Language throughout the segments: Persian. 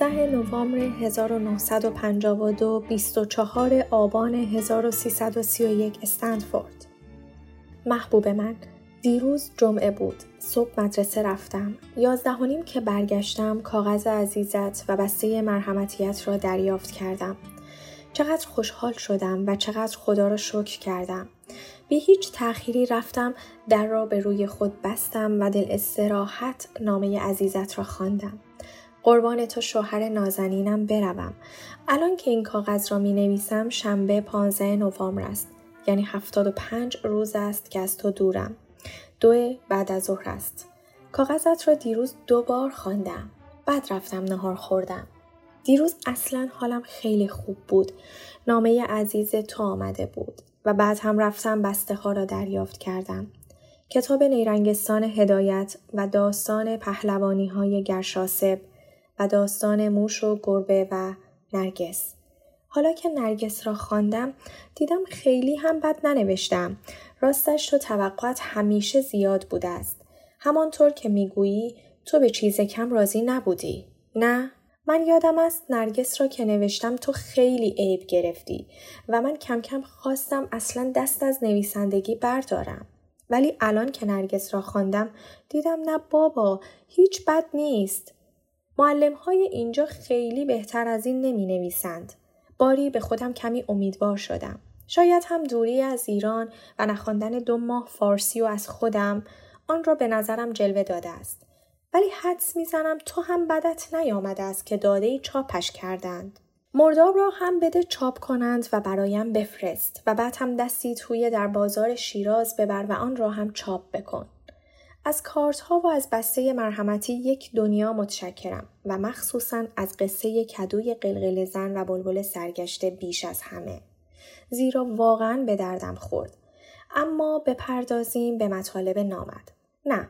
19 نوامبر 1952 24 آبان 1331 استنفورد. محبوب من دیروز جمعه بود. صبح مدرسه رفتم. یازدهانیم که برگشتم کاغذ عزیزت و بسته مرحمتیت را دریافت کردم. چقدر خوشحال شدم و چقدر خدا را شکر کردم. بی هیچ تأخیری رفتم در را به روی خود بستم و دل استراحت نامه عزیزت را خواندم. قربان تو شوهر نازنینم بروم. الان که این کاغذ را می نویسم شنبه 15 نوامبر است. یعنی 75 روز است که از تو دورم. دو بعد از ظهر است. کاغذت را دیروز دو بار خواندم. بعد رفتم نهار خوردم. دیروز اصلا حالم خیلی خوب بود. نامه عزیز تو آمده بود و بعد هم رفتم بسته ها را دریافت کردم. کتاب نیرنگستان هدایت و داستان پهلوانی های گرشاسب و داستان موش و گربه و نرگس. حالا که نرگس را خواندم دیدم خیلی هم بد ننوشتم راستش تو توقعات همیشه زیاد بوده است. همانطور که می‌گویی تو به چیز کم راضی نبودی. نه؟ من یادم است نرگس را که نوشتم تو خیلی عیب گرفتی و من کم کم خواستم اصلا دست از نویسندگی بردارم. ولی الان که نرگس را خواندم دیدم نه بابا هیچ بد نیست. معلم های اینجا خیلی بهتر از این نمی نویسند. باری به خودم کمی امیدوار شدم. شاید هم دوری از ایران و نخواندن دو ماه فارسی و از خودم آن را به نظرم جلوه داده است. ولی حدس می‌زنم تو هم بدت نیامده است که داده چاپش کردند. مرداب را هم بده چاپ کنند و برایم بفرست و بعد هم دستی توی در بازار شیراز ببر و آن را هم چاپ بکن. از کارت ها و از بسته مرحمتی یک دنیا متشکرم و مخصوصا از قصه کدوی قلقل زن و بلبل سرگشته بیش از همه. زیرا واقعا به دردم خورد. اما بپردازیم به مطالب نامد. نه،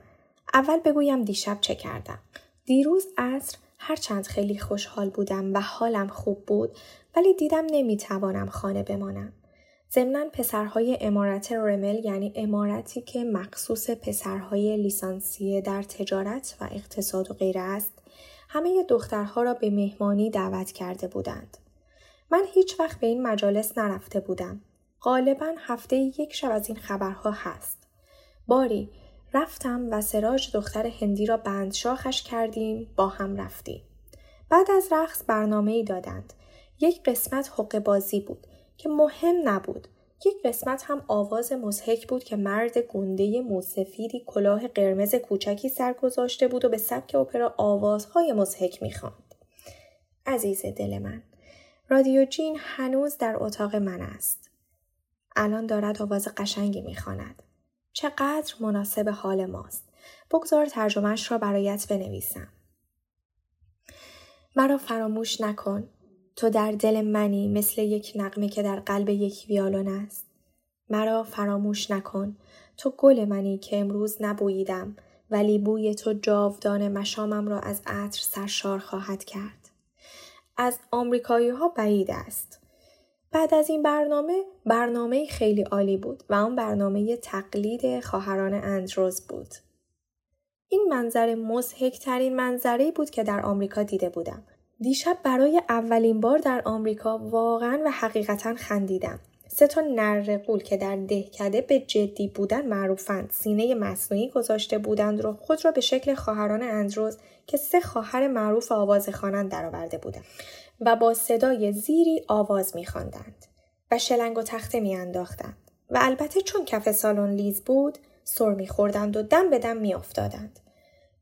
اول بگویم دیشب چه کردم. دیروز عصر هرچند خیلی خوشحال بودم و حالم خوب بود ولی دیدم نمی‌توانم خانه بمانم. ضمنا پسرهای امارت رمل یعنی امارتی که مخصوص پسرهای لیسانسیه در تجارت و اقتصاد و غیره است همه دخترها را به مهمانی دعوت کرده بودند. من هیچ وقت به این مجالس نرفته بودم. غالبا هفته یک شب از این خبرها هست. باری رفتم و سراج دختر هندی را بند شاخش کردیم با هم رفتیم. بعد از رقص برنامه ای دادند. یک قسمت حق بازی بود که مهم نبود. یک قسمت هم آواز مزهک بود که مرد گنده موسفیدی کلاه قرمز کوچکی سر گذاشته بود و به سبک اپرا آوازهای مزهک می‌خواند. عزیز دل من رادیو جین هنوز در اتاق من است. الان دارد آواز قشنگی می‌خواند. چقدر مناسب حال ماست. بگذار ترجمهش را برایت بنویسم. مرا فراموش نکن. تو در دل منی مثل یک نقمه که در قلب یک ویالون است. مرا فراموش نکن. تو گل منی که امروز نبوییدم ولی بوی تو جاودان مشامم را از عطر سرشار خواهد کرد. از آمریکایی ها بعید است. بعد از این برنامه برنامه خیلی عالی بود و آن برنامه تقلید خواهران اندروز بود. این منظره مزهک ترین منظره بود که در آمریکا دیده بودم. دیشب برای اولین بار در آمریکا واقعا و حقیقتا خندیدم. سه تا نر قول که در دهکده به جدی بودن معروفند. سینه مصنوعی گذاشته بودند رو خود را به شکل خواهران اندروز که سه خواهر معروف آواز خوانند درآورده بودند و با صدای زیری آواز میخواندند و شلنگ و تخته میانداختند. و البته چون کف سالن لیز بود سر میخوردند و دم به دم میافتادند.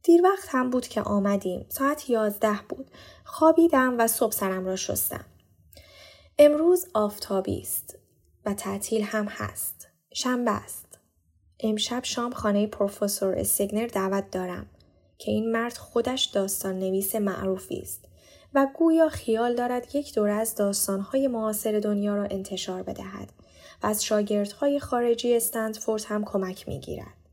دیر وقت هم بود که آمدیم. ساعت یازده بود. خوابیدم و صبح سرم را شستم. امروز آفتابی است و تعطیل هم هست. شنبه است. امشب شام خانه پروفسور استگنر دعوت دارم که این مرد خودش داستان نویس معروفی است و گویا خیال دارد یک دوره از داستانهای معاصر دنیا را انتشار بدهد و از شاگردهای خارجی استندفورد هم کمک می‌گیرد.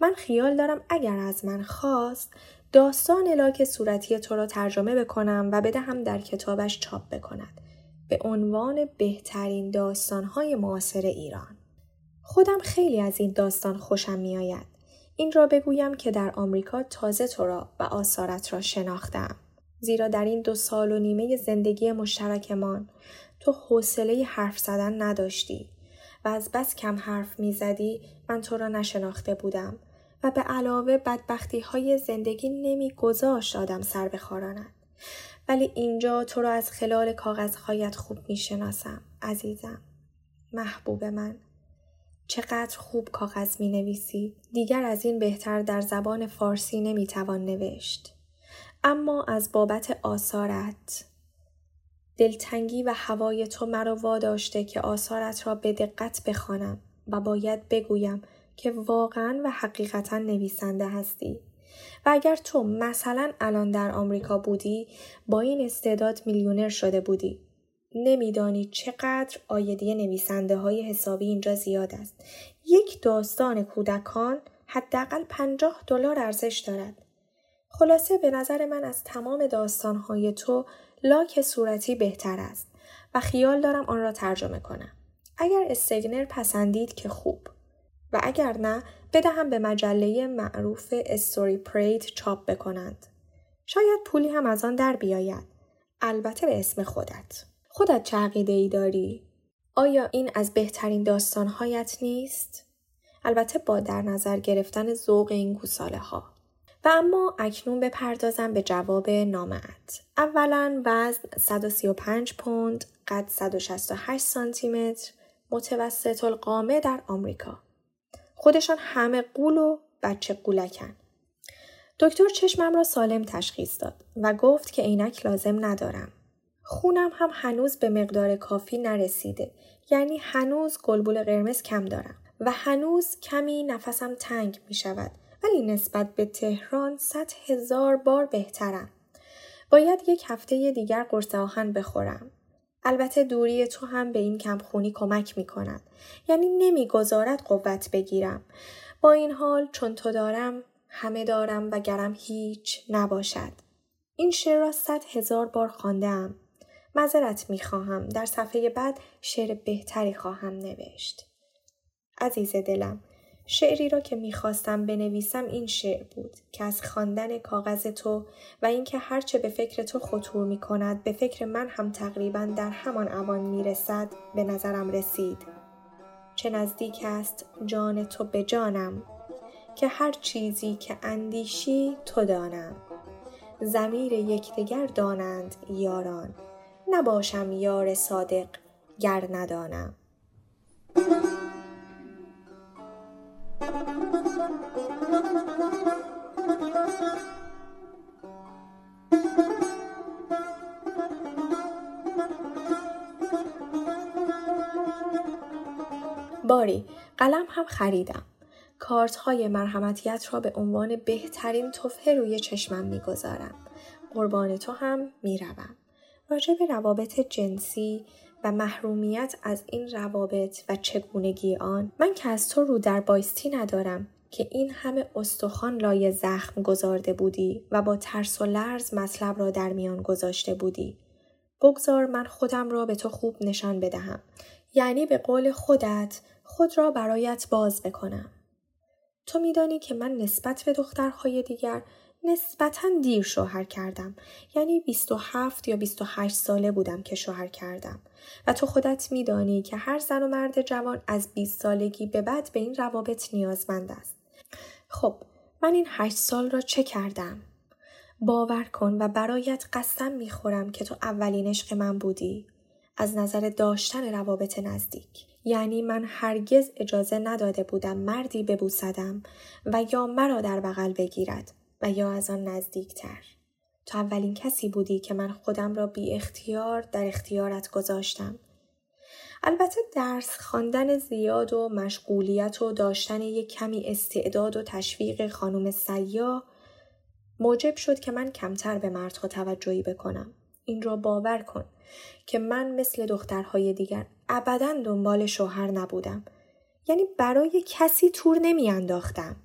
من خیال دارم اگر از من خواست داستان لاک صورتی تو را ترجمه بکنم و بدهم در کتابش چاپ بکند به عنوان بهترین داستانهای معاصر ایران. خودم خیلی از این داستان خوشم میآید. این را بگویم که در آمریکا تازه تو را و آثارت را شناختم. زیرا در این دو سال و نیمه زندگی مشترکمان تو حوصله حرف زدن نداشتی و از بس کم حرف می‌زدی من تو را نشناخته بودم و به علاوه بدبختی های زندگی نمی گذاشت آدم سر بخوراند. ولی اینجا تو را از خلال کاغذهایت خوب می شناسم عزیزم. محبوب من. چقدر خوب کاغذ می نویسی دیگر از این بهتر در زبان فارسی نمی توان نوشت. اما از بابت آثارت. دلتنگی و هوای تو مرا واداشته که آثارت را به دقت بخوانم و باید بگویم که واقعا و حقیقتا نویسنده هستی. و اگر تو مثلا الان در آمریکا بودی با این استعداد میلیونر شده بودی. نمیدانی چقدر آیدی نویسنده های حسابی اینجا زیاد است. یک داستان کودکان حداقل پنجاه دلار ارزش دارد. خلاصه به نظر من از تمام داستانهای تو لاک صورتی بهتر است. و خیال دارم آن را ترجمه کنم. اگر استگنر پسندید که خوب. و اگر نه بدهم به مجله معروف استوری پرید چاپ بکنند. شاید پولی هم از آن در بیاید. البته به اسم خودت. خودت چه عقیده ای داری؟ آیا این از بهترین داستانهایت نیست؟ البته با در نظر گرفتن ذوق این گوساله ها. و اما اکنون بپردازم به جواب نامت. اولا وزن 135 پوند، قد 168 سانتی متر، متوسط القامه در آمریکا. خودشان همه قول و بچه قولکن. دکتر چشمم را سالم تشخیص داد و گفت که عینک لازم ندارم. خونم هم هنوز به مقدار کافی نرسیده یعنی هنوز گلبول قرمز کم دارم و هنوز کمی نفسم تنگ می شود ولی نسبت به تهران صد هزار بار بهترم. باید یک هفته دیگر قرص آهن بخورم. البته دوری تو هم به این کمخونی کمک می کند. یعنی نمی‌گذارد قوت بگیرم. با این حال چون تو دارم همه دارم و گرم هیچ نباشد. این شعر را صد هزار بار خواندم. معذرت می خواهم. در صفحه بعد شعر بهتری خواهم نوشت. عزیز دلم شعری را که می‌خواستم بنویسم این شعر بود که از خواندن کاغذ تو و اینکه هرچه به فکر تو خطور می کند به فکر من هم تقریبا در همان اوان می‌رسد به نظرم رسید. چه نزدیک است جان تو به جانم که هر چیزی که اندیشی تو دانم. زمیر یکدیگر دانند یاران نباشم یار صادق گر ندانم. باری قلم هم خریدم. کارت های مرحمتیت را به عنوان بهترین تفه روی چشمم می‌گذارم. قربان تو هم می‌روم. راجع به روابط جنسی و محرومیت از این روابط و چگونگی آن من که از تو رو در بایستی ندارم که این همه استخوان لای زخم گذارده بودی و با ترس و لرز مطلب را در میان گذاشته بودی. بگذار من خودم را به تو خوب نشان بدهم. یعنی به قول خودت خود را برایت باز بکنم. تو میدانی که من نسبت به دخترهای دیگر نسبتا دیر شوهر کردم یعنی 27 یا 28 ساله بودم که شوهر کردم و تو خودت میدانی که هر زن و مرد جوان از 20 سالگی به بعد به این روابط نیازمند است خب من این 8 سال را چه کردم باور کن و برایت قسم می‌خورم که تو اولین عشق من بودی از نظر داشتن روابط نزدیک یعنی من هرگز اجازه نداده بودم مردی ببوسدم و یا مرا در بغل بگیرد و یا از آن نزدیکتر. تو اولین کسی بودی که من خودم را بی اختیار در اختیارت گذاشتم. البته درس خواندن زیاد و مشغولیت و داشتن یک کمی استعداد و تشویق خانم سیاه موجب شد که من کمتر به مردها توجهی بکنم. این را باور کن که من مثل دخترهای دیگر ابدا دنبال شوهر نبودم. یعنی برای کسی تور نمی انداختم.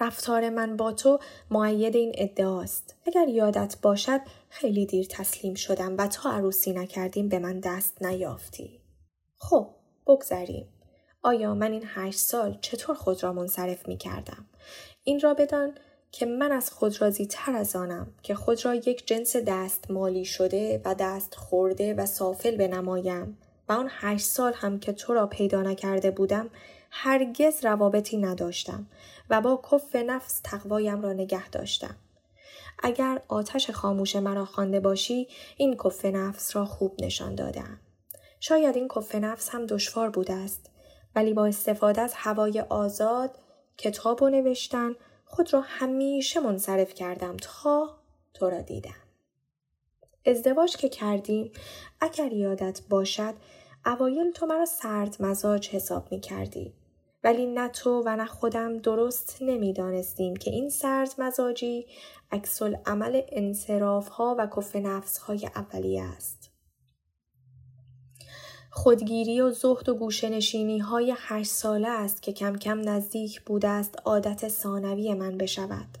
رفتار من با تو معید این ادعاست. اگر یادت باشد خیلی دیر تسلیم شدم و تا عروسی نکردیم به من دست نیافتی. خب بگذریم. آیا من این هشت سال چطور خود را منصرف می کردم؟ این را بدان که من از خود راضی تر از آنم که خود را یک جنس دست مالی شده و دست خورده و سافل بنمایم و آن هشت سال هم که تو را پیدا نکرده بودم هرگز روابطی نداشتم و با کف نفس تقوایم را نگه داشتم. اگر آتش خاموش مرا خوانده باشی این کف نفس را خوب نشان دادم. شاید این کف نفس هم دشوار بوده است ولی با استفاده از هوای آزاد کتاب و نوشتن خود را همیشه منصرف کردم تا تو را دیدم. ازدواج که کردیم اگر یادت باشد اوایل تو مرا سرد مزاج حساب می کردی. ولی نه تو و نه خودم درست نمی‌دانستیم که این سرد مزاجی عکس عمل انصراف ها و کف نفس های اولیه است. خودگیری و زهد و گوشنشینی های هشت ساله است که کم کم نزدیک بوده است عادت ثانوی من بشود.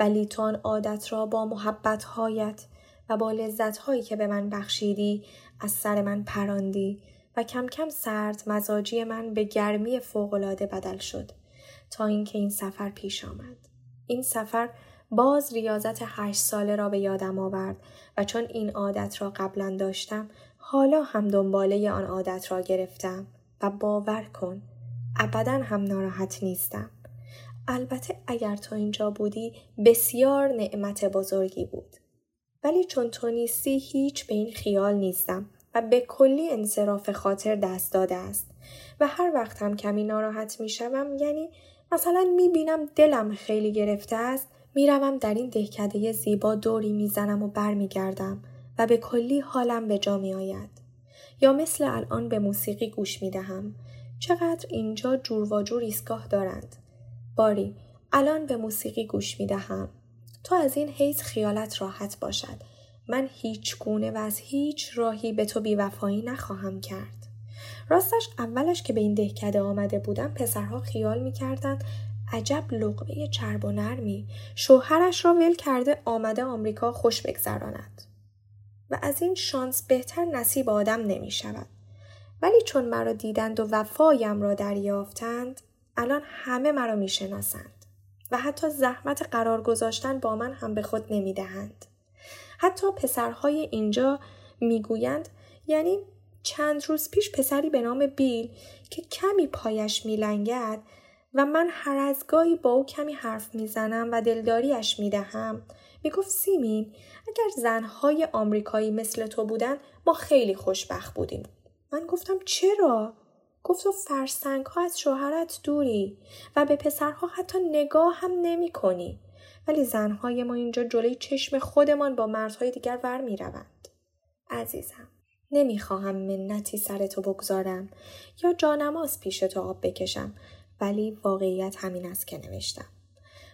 ولی تو آن عادت را با محبت هایت و با لذت هایی که به من بخشیدی از سر من پراندی و کم کم سرد مزاجی من به گرمی فوقالعاده بدل شد تا اینکه این سفر پیش آمد. این سفر باز ریاضت هشت ساله را به یادم آورد و چون این عادت را قبلا داشتم حالا هم دنباله آن عادت را گرفتم و باور کن ابدا هم ناراحت نیستم. البته اگر تو اینجا بودی بسیار نعمت بزرگی بود. ولی چون تو نیستی هیچ به این خیال نیستم و به کلی انصراف خاطر دست داده است و هر وقت هم کمی ناراحت می شوم یعنی مثلا می بینم دلم خیلی گرفته است می‌روم در این دهکده زیبا دوری می‌زنم و برمیگردم و به کلی حالم به جا می آید. یا مثل الان به موسیقی گوش می دهم. چقدر اینجا جور و جور ایستگاه دارند. باری الان به موسیقی گوش می دهم. تو از این حیث خیالت راحت باشد من هیچ گونه و از هیچ راهی به تو بیوفایی نخواهم کرد. راستش اولش که به این دهکده آمده بودم پسرها خیال می‌کردند عجب لقمه چرب و نرمی شوهرش را ول کرده آمده آمریکا خوش بگذراند و از این شانس بهتر نصیب آدم نمی شود. ولی چون مرا دیدند و وفایم را دریافتند الان همه مرا می شناسند و حتی زحمت قرار گذاشتن با من هم به خود نمی دهند. حتی پسرهای اینجا می‌گویند یعنی چند روز پیش پسری به نام بیل که کمی پایش میلنگد و من هر از گاهی با او کمی حرف می‌زنم و دلداریش می‌دهم می‌گفت سیمین اگر زنهای آمریکایی مثل تو بودن ما خیلی خوشبخت بودیم من گفتم چرا گفت و فرسنگ ها از شوهرت دوری و به پسرها حتی نگاه هم نمی کنی. ولی زنهای ما اینجا جلوی چشم خودمان با مردهای دیگر ور می روند. عزیزم نمی‌خواهم منتی سر تو بگذارم یا جانماز پیش تو آب بکشم ولی واقعیت همین است که نوشتم.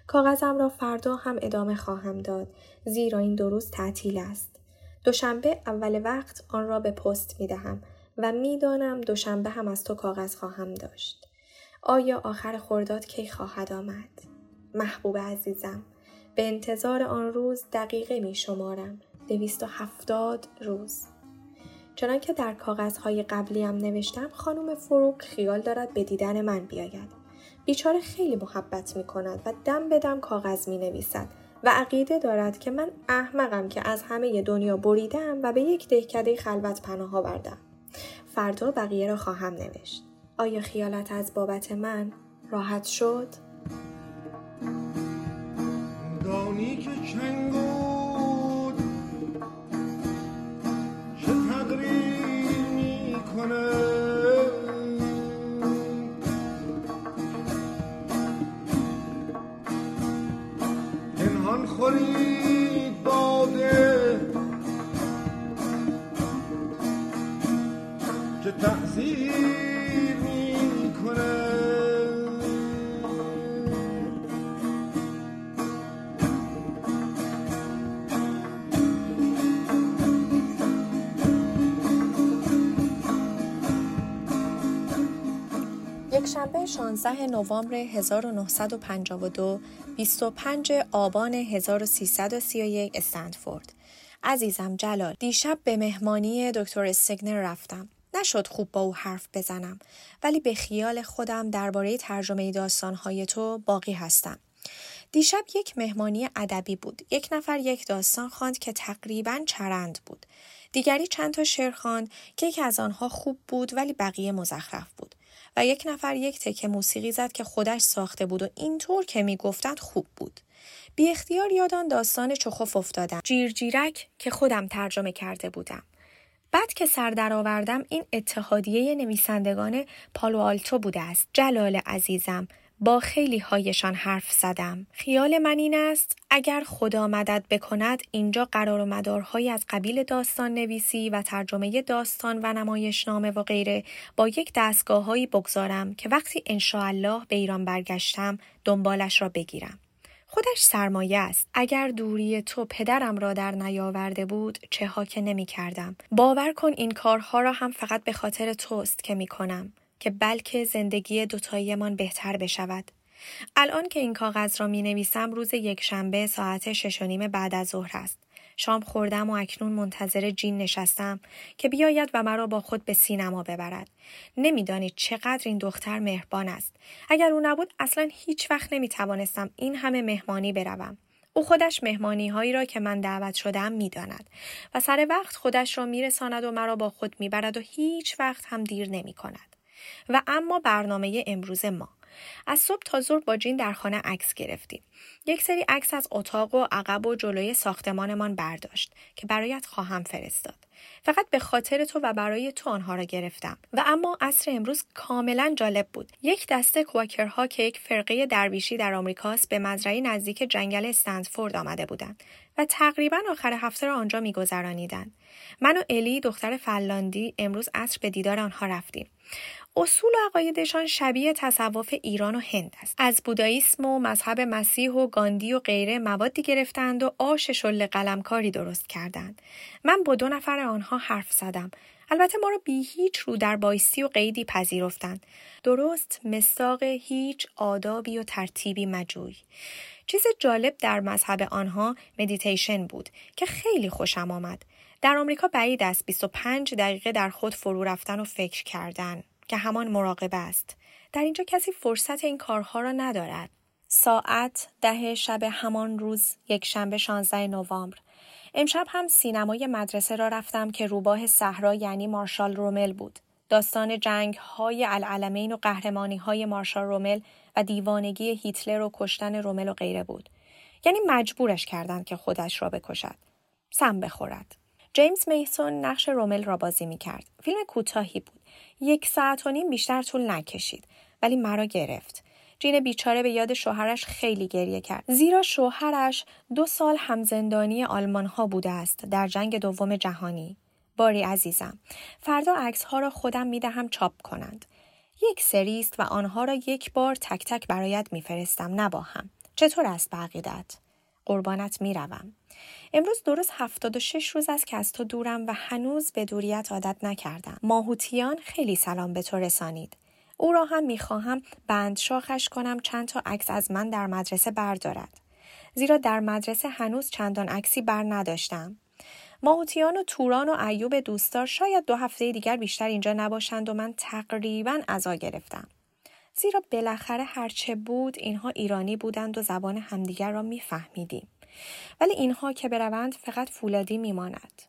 کاغذم را فردا هم ادامه خواهم داد زیرا این دو روز تعطیل است. دوشنبه اول وقت آن را به پست می دهم و می‌دانم دوشنبه هم از تو کاغذ خواهم داشت. آیا آخر خورداد کی خواهد آمد؟ محبوب عزیزم به انتظار آن روز دقیقه می شمارم. دویست و هفتاد روز. چنانکه در کاغذهای قبلیم نوشتم خانم فروک خیال دارد به دیدن من بیاید. بیچاره خیلی محبت می کند و دم به دم کاغذ می نویسد و عقیده دارد که من احمقم که از همه دنیا بریدم و به یک دهکده خلوت پناه آوردم. فردا بقیه را خواهم نوشت. آیا خیالت از بابت من راحت شد؟ دانی که چنگ بود چه تقریر می‌کنه یکشنبه 16 نوامبر 1952 25 آبان 1331 استنفورد. عزیزم جلال دیشب به مهمانی دکتر استگنر رفتم. نشد خوب با او حرف بزنم ولی به خیال خودم درباره ترجمه داستانهای تو باقی هستم. دیشب یک مهمانی ادبی بود. یک نفر یک داستان خواند که تقریبا چرند بود. دیگری چند تا شعر خواند که یکی از آنها خوب بود ولی بقیه مزخرف بود. و یک نفر یک تکه موسیقی زد که خودش ساخته بود و اینطور که می‌گفتند خوب بود. بی اختیار یادان داستان چخوف افتادم. جیرجیرک که خودم ترجمه کرده بودم. بعد که سر درآوردم این اتحادیه نویسندگان پالو آلتو بوده است. جلال عزیزم با خیلی هایشان حرف زدم. خیال من این است اگر خدا مدد بکند اینجا قرار و مدارهایی از قبیل داستان نویسی و ترجمه داستان و نمایشنامه و غیره با یک دستگاههایی بگذارم که وقتی انشاءالله به ایران برگشتم دنبالش را بگیرم. خودش سرمایه است. اگر دوری تو پدرم را در نیاورده بود چه ها که نمی کردم. باور کن این کارها را هم فقط به خاطر توست که می کنم. که بلکه زندگی دوتاییمان بهتر بشود. الان که این کاغذ را می نویسم روز یک شنبه ساعت شش و نیم بعد از ظهر است. شام خوردم و اکنون منتظر جین نشستم که بیاید و مرا با خود به سینما ببرد. نمی‌دانید چقدر این دختر مهربان است. اگر او نبود اصلا هیچ وقت نمی توانستم این همه مهمانی بروم. او خودش مهمانی هایی را که من دعوت شدم می داند و سر وقت خودش را می رساند و مرا با خود می برد و هیچ وقت هم دیر نمی کند. و اما برنامه امروز ما. از صبح تا ظهر با جین در خانه عکس گرفتیم. یک سری عکس از اتاق و عقب و جلوی ساختمانمان برداشت که برایت خواهم فرستاد. فقط به خاطر تو و برای تو آنها را گرفتم. و اما عصر امروز کاملا جالب بود. یک دسته کواکرها که یک فرقه درویشی در آمریکاست به مزرعه نزدیک جنگل استنفورد آمده بودند و تقریبا آخر هفته را آنجا میگذرانیدند. من و الی دختر فلاندی امروز عصر به دیدار آنها رفتیم. اصول و عقایدشان شبیه تصوف ایران و هند است. از بوداییسم و مذهب مسیح و گاندی و غیره موادی گرفتند و آش شل قلمکاری درست کردند. من با دو نفر آنها حرف زدم. البته ما را بی هیچ رو در بایستی و قیدی پذیرفتند. درست مصداق هیچ آدابی و ترتیبی مجوی. چیز جالب در مذهب آنها مدیتیشن بود که خیلی خوشم آمد. در آمریکا بعید است 25 دقیقه در خود فرو رفتن و فکر کردن. که همان مراقبه است. در اینجا کسی فرصت این کارها را ندارد. ساعت ده شب همان روز یک شنبه 16 نوامبر امشب هم سینمای مدرسه را رفتم که روباه صحرا یعنی مارشال رومل بود. داستان جنگ های العلمین و قهرمانی های مارشال رومل و دیوانگی هیتلر و کشتن رومل و غیره بود. یعنی مجبورش کردند که خودش را بکشد. سم بخورد. جیمز میسون نقش رومل را بازی می کرد. فیلم کوتاهی بود. یک ساعت و نیم بیشتر طول نکشید ولی مرا گرفت. جین بیچاره به یاد شوهرش خیلی گریه کرد زیرا شوهرش دو سال همزندانی آلمان ها بوده است در جنگ دوم جهانی. باری عزیزم فردا عکس ها را خودم می دهم چاپ کنند. یک سری است و آنها را یک بار تک تک برایت میفرستم نه با هم. چطور است بقیدت؟ قربانت می‌روم. امروز درست 76 روز است که از تو دورم و هنوز به دوریت عادت نکردم. ماهوتیان خیلی سلام به تو رسانید. او را هم می‌خواهم بند شاخش کنم چند تا عکس از من در مدرسه بردارد. زیرا در مدرسه هنوز چندان عکسی بر نداشتم. ماهوتیان و توران و ایوب دوستار شاید دو هفته دیگر بیشتر اینجا نباشند و من تقریبا ازا گرفتم. زیرا بالاخره هرچه بود اینها ایرانی بودند و زبان همدیگر را میفهمیدیم. ولی اینها که بروند فقط فولادی میماند.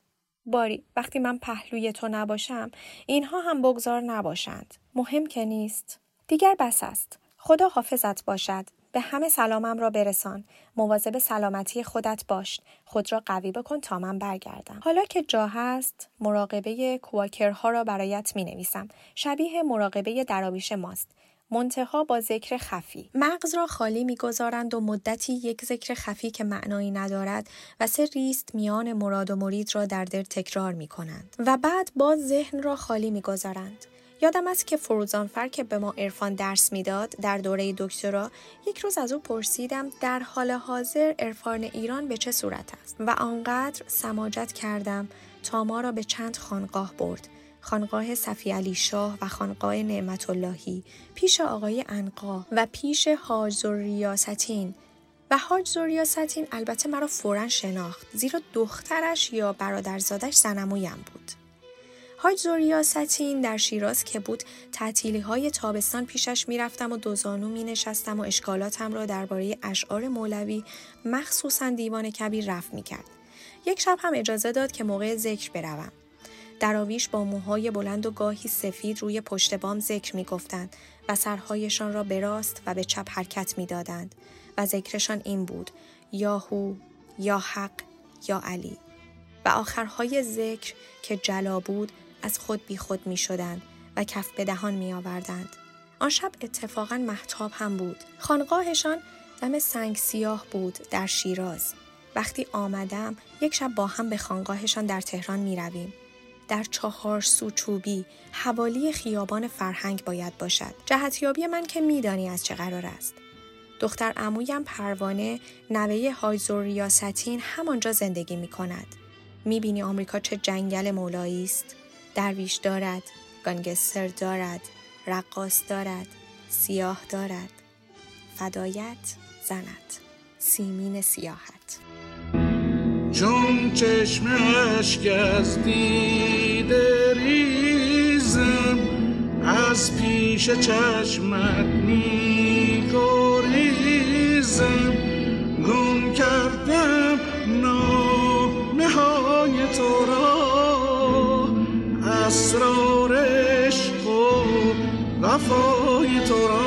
باری وقتی من پهلوی تو نباشم اینها هم بگذار نباشند. مهم که نیست. دیگر بس است. خدا حافظت باشد. به همه سلامم را برسان. مواظب سلامتی خودت باش. خود را قوی بکن تا من برگردم. حالا که جا هست مراقبه کواکرها را برایت می نویسم. شبیه مراقبه درابیش ماست. منتها با ذکر خفی. مغز را خالی می‌گذارند و مدتی یک ذکر خفی که معنایی ندارد و سه ریست میان مراد و مرید را در دل تکرار می کنند و بعد باز ذهن را خالی می‌گذارند. یادم است که فروزانفر که به ما عرفان درس می‌داد در دوره دکترا یک روز از او پرسیدم در حال حاضر عرفان ایران به چه صورت است؟ و آنقدر سماجت کردم تا ما را به چند خانقاه برد. خانقاه صفی علی شاه و خانقاه نعمت اللهی پیش آقای انقا و پیش حاج ریاستین و حاج ریاستین البته مرا فورا شناخت زیرا دخترش یا برادرزادش زنمویم بود حاج ریاستین در شیراز که بود تعطیلی های تابستان پیشش می‌رفتم و دوزانو می نشستم و اشکالاتم را درباره اشعار مولوی مخصوصا دیوان کبیر رفت می کرد. یک شب هم اجازه داد که موقع ذکر بروم. دراویش با موهای بلند و گاهی سفید روی پشت بام ذکر می گفتند و سرهایشان را به راست و به چپ حرکت می دادند و ذکرشان این بود یاهو یا حق یا علی و آخرهای ذکر که جلا بود از خود بی خود می شدند و کف به دهان می آوردند. آن شب اتفاقا محتاب هم بود. خانقاهشان دم سنگ سیاه بود در شیراز. وقتی آمدم یک شب با هم به خانقاهشان در تهران می رویم. در چهار سو چوبی حوالی خیابان فرهنگ باید باشد. جهتیابی من که میدانی از چه قرار است. دختر امویم پروانه نوه هایزور ریاستین همانجا زندگی می کند. می بینی آمریکا چه جنگل مولایی است؟ درویش دارد، گانگستر دارد، رقاص دارد، سیاه دارد، فدایت زند، سیمین سیاحت. چون چشم اشک از دیده ریزم از پیش چشمت می گریزم گم کردم نامه های تو را اسرار عشق و وفای تو را.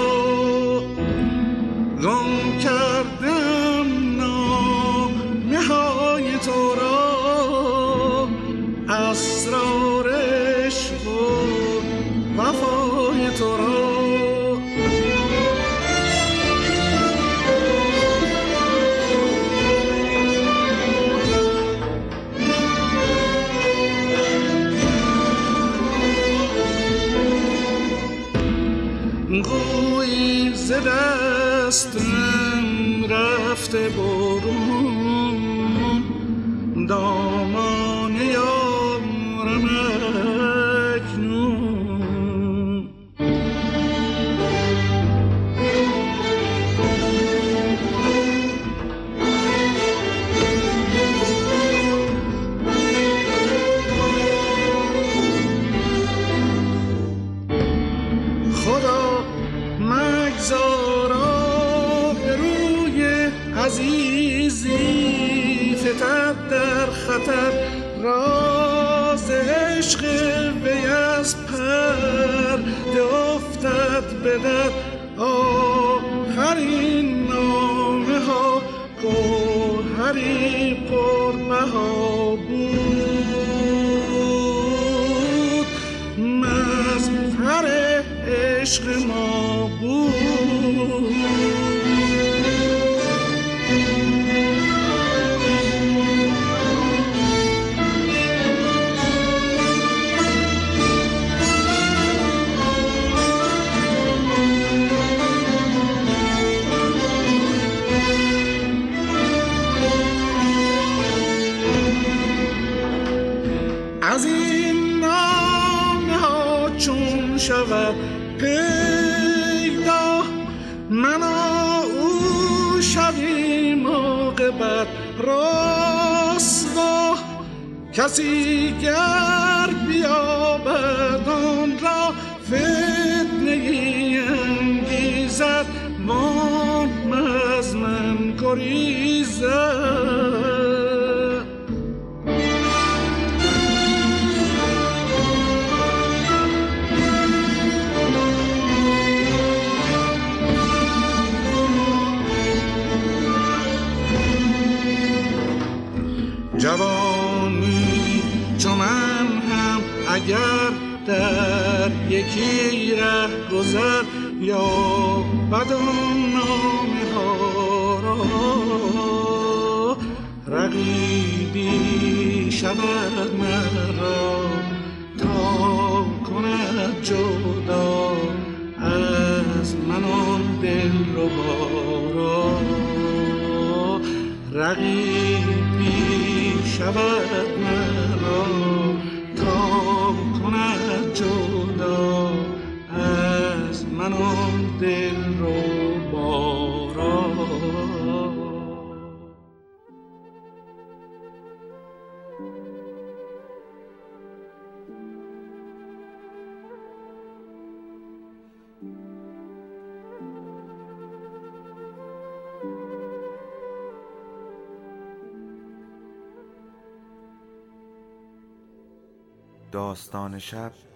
ز دستم رفته برون. دامان در آخرین نامه ها گوهری پربها بود. مظهر عشق ما بود. کسی گر بیابد آن را فتنه انگیزد وام از من گریزد. در یکی ره گذر یا بدان نامه ها را رقیبی شود مرا تا کند جدا از من دل رو بارا رقیبی شود مرا جدا از من آن دل رو بارا داستان شب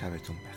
下辈子。